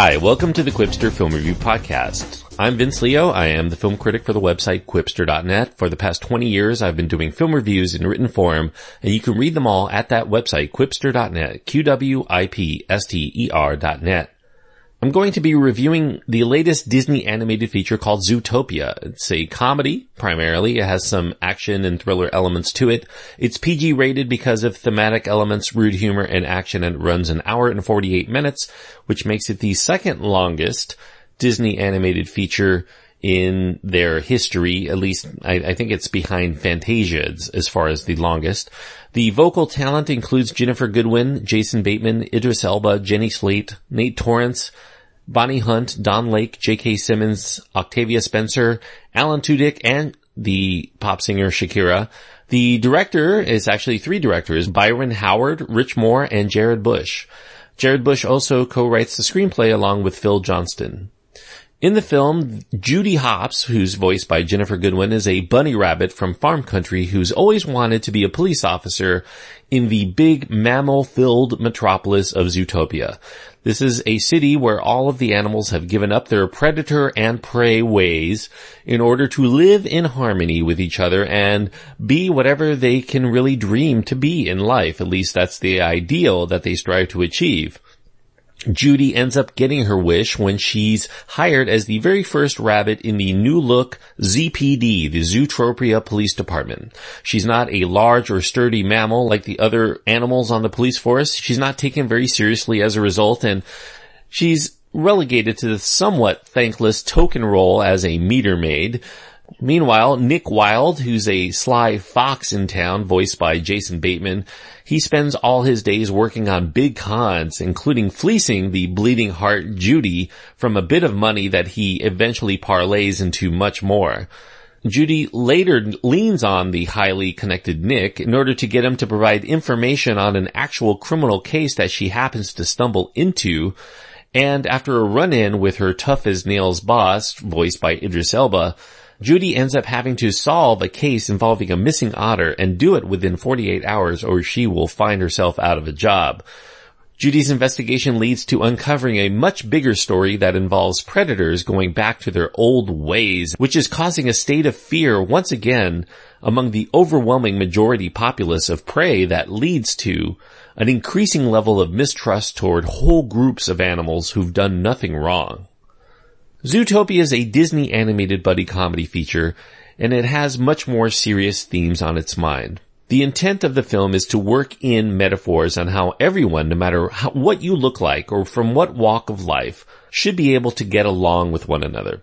Hi, welcome to the Qwipster Film Review Podcast. I'm Vince Leo. I am the film critic for the website Qwipster.net. For the past 20 years, I've been doing film reviews in written form, and you can read them all at that website, Qwipster.net, Q-W-I-P-S-T-E-R dot net. I'm going to be reviewing the latest Disney animated feature called Zootopia. It's a comedy, primarily. It has some action and thriller elements to it. It's PG rated because of thematic elements, rude humor, and action, and it runs an hour and 48 minutes, which makes it the second longest Disney animated feature in their history. At least I, I think it's behind Fantasia as, far as the longest. The vocal talent includes Ginnifer Goodwin, Jason Bateman, Idris Elba, Jenny Slate, Nate Torrence, Bonnie Hunt, Don Lake, J.K. Simmons, Octavia Spencer, Alan Tudyk, and the pop singer Shakira. The director is actually three directors, Byron Howard, Rich Moore, and Jared Bush. Jared Bush also co-writes the screenplay along with Phil Johnston. In the film, Judy Hopps, who's voiced by Ginnifer Goodwin, is a bunny rabbit from farm country who's always wanted to be a police officer in the big mammal-filled metropolis of Zootopia. This is a city where all of the animals have given up their predator and prey ways in order to live in harmony with each other and be whatever they can really dream to be in life. At least that's the ideal that they strive to achieve. Judy ends up getting her wish when she's hired as the very first rabbit in the new look ZPD, the Zootropia Police Department. She's not a large or sturdy mammal like the other animals on the police force. She's not taken very seriously as a result and she's relegated to the somewhat thankless token role as a meter maid. Meanwhile, Nick Wilde, who's a sly fox in town, voiced by Jason Bateman, he spends all his days working on big cons, including fleecing the bleeding heart Judy from a bit of money that he eventually parlays into much more. Judy later leans on the highly connected Nick in order to get him to provide information on an actual criminal case that she happens to stumble into, and after a run-in with her tough as nails boss, voiced by Idris Elba, Judy ends up having to solve a case involving a missing otter and do it within 48 hours or she will find herself out of a job. Judy's investigation leads to uncovering a much bigger story that involves predators going back to their old ways, which is causing a state of fear once again among the overwhelming majority populace of prey that leads to an increasing level of mistrust toward whole groups of animals who've done nothing wrong. Zootopia is a Disney animated buddy comedy feature, and it has much more serious themes on its mind. The intent of the film is to work in metaphors on how everyone, no matter how, what you look like or from what walk of life, should be able to get along with one another.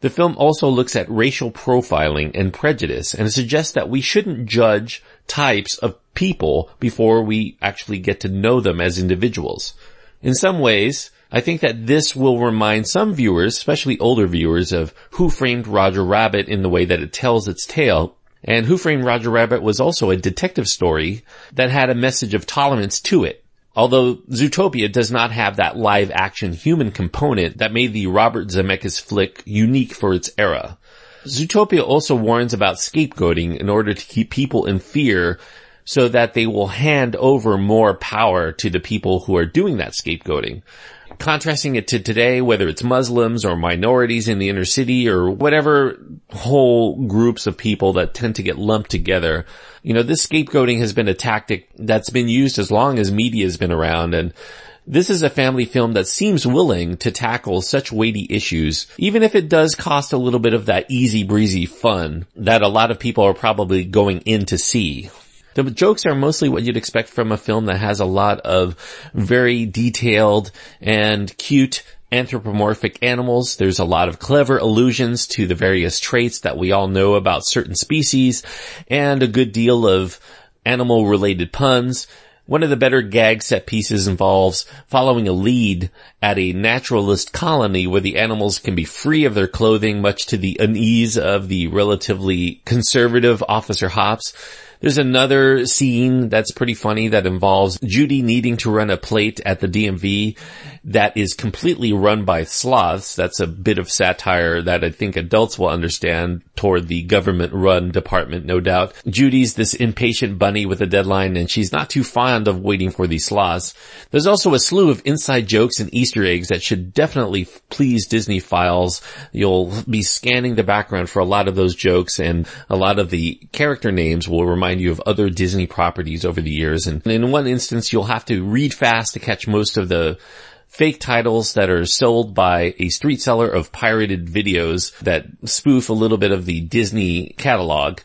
The film also looks at racial profiling and prejudice and suggests that we shouldn't judge types of people before we actually get to know them as individuals. In some ways, I think that this will remind some viewers, especially older viewers, of Who Framed Roger Rabbit in the way that it tells its tale. And Who Framed Roger Rabbit was also a detective story that had a message of tolerance to it. Although Zootopia does not have that live action human component that made the Robert Zemeckis flick unique for its era. Zootopia also warns about scapegoating in order to keep people in fear so that they will hand over more power to the people who are doing that scapegoating contrasting it to today, whether it's Muslims or minorities in the inner city or whatever whole groups of people that tend to get lumped together. You know, this scapegoating has been a tactic that's been used as long as media has been around and this is a family film that seems willing to tackle such weighty issues, even if it does cost a little bit of that easy breezy fun that a lot of people are probably going in to see. The jokes are mostly what you'd expect from a film that has a lot of very detailed and cute anthropomorphic animals. There's a lot of clever allusions to the various traits that we all know about certain species and a good deal of animal related puns. One of the better gag set pieces involves following a lead at a naturalist colony where the animals can be free of their clothing much to the unease of the relatively conservative Officer Hopps. There's another scene that's pretty funny that involves Judy needing to run a plate at the DMV that is completely run by sloths. That's a bit of satire that I think adults will understand toward the government run department, no doubt. Judy's this impatient bunny with a deadline and she's not too fond of waiting for these sloths. There's also a slew of inside jokes and Easter eggs that should definitely please Disneyphiles. You'll be scanning the background for a lot of those jokes and a lot of the character names will remind you of other Disney properties over the years. And in one instance, you'll have to read fast to catch most of the fake titles that are sold by a street seller of pirated videos that spoof a little bit of the Disney catalog.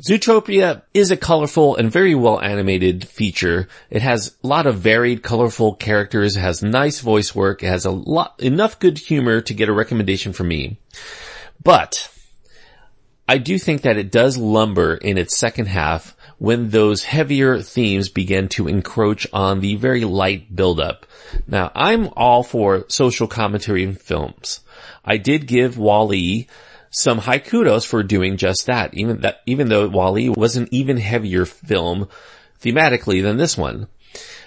Zootopia is a colorful and very well animated feature. It has a lot of varied, colorful characters, has nice voice work, it has a lot, enough good humor to get a recommendation from me. But, I do think that it does lumber in its second half when those heavier themes begin to encroach on the very light buildup. Now, I'm all for social commentary in films. I did give WALL-E some high kudos for doing just that, even that, even though WALL-E was an even heavier film thematically than this one.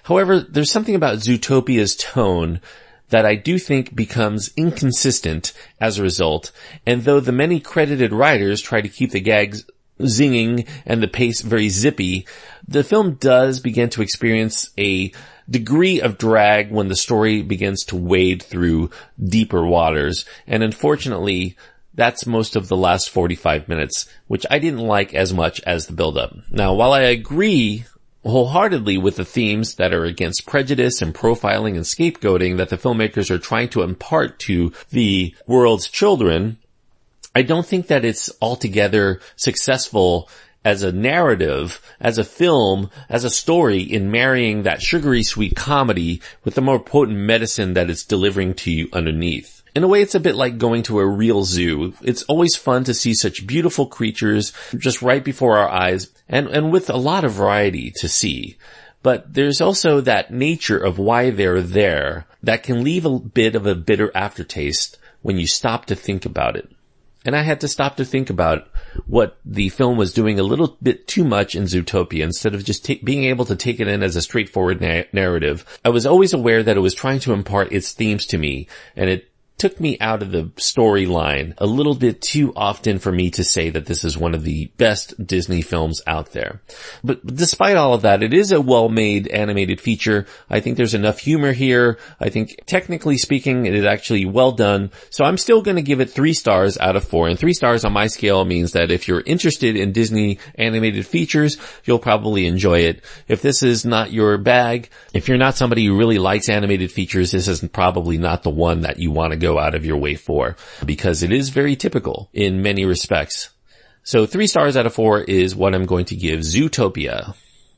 However, there's something about Zootopia's tone that I do think becomes inconsistent as a result, and though the many credited writers try to keep the gags zinging and the pace very zippy, the film does begin to experience a degree of drag when the story begins to wade through deeper waters. And unfortunately, that's most of the last 45 minutes, which I didn't like as much as the build-up. Now, while I agree wholeheartedly with the themes that are against prejudice and profiling and scapegoating that the filmmakers are trying to impart to the world's children, I don't think that it's altogether successful as a narrative, as a film, as a story in marrying that sugary sweet comedy with the more potent medicine that it's delivering to you underneath. In a way, it's a bit like going to a real zoo. It's always fun to see such beautiful creatures just right before our eyes and, and with a lot of variety to see. But there's also that nature of why they're there that can leave a bit of a bitter aftertaste when you stop to think about it. And I had to stop to think about what the film was doing a little bit too much in Zootopia instead of just t- being able to take it in as a straightforward na- narrative. I was always aware that it was trying to impart its themes to me and it took me out of the storyline a little bit too often for me to say that this is one of the best Disney films out there. But despite all of that, it is a well-made animated feature. I think there's enough humor here. I think technically speaking, it is actually well done. So I'm still going to give it three stars out of four. And three stars on my scale means that if you're interested in Disney animated features, you'll probably enjoy it. If this is not your bag, if you're not somebody who really likes animated features, this is probably not the one that you want to go out of your way for because it is very typical in many respects. So three stars out of four is what I'm going to give Zootopia.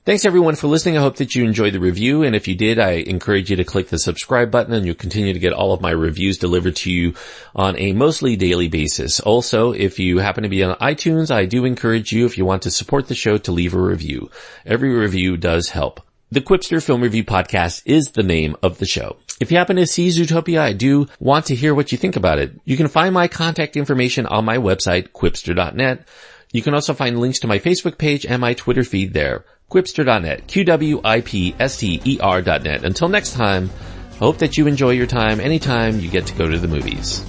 Thanks everyone for listening. I hope that you enjoyed the review. And if you did, I encourage you to click the subscribe button and you'll continue to get all of my reviews delivered to you on a mostly daily basis. Also, if you happen to be on iTunes, I do encourage you, if you want to support the show, to leave a review. Every review does help. The Qwipster Film Review Podcast is the name of the show. If you happen to see Zootopia, I do want to hear what you think about it. You can find my contact information on my website, qwipster.net. You can also find links to my Facebook page and my Twitter feed there. Qwipster.net. Q-W-I-P-S-T-E-R.net. Until next time, hope that you enjoy your time anytime you get to go to the movies.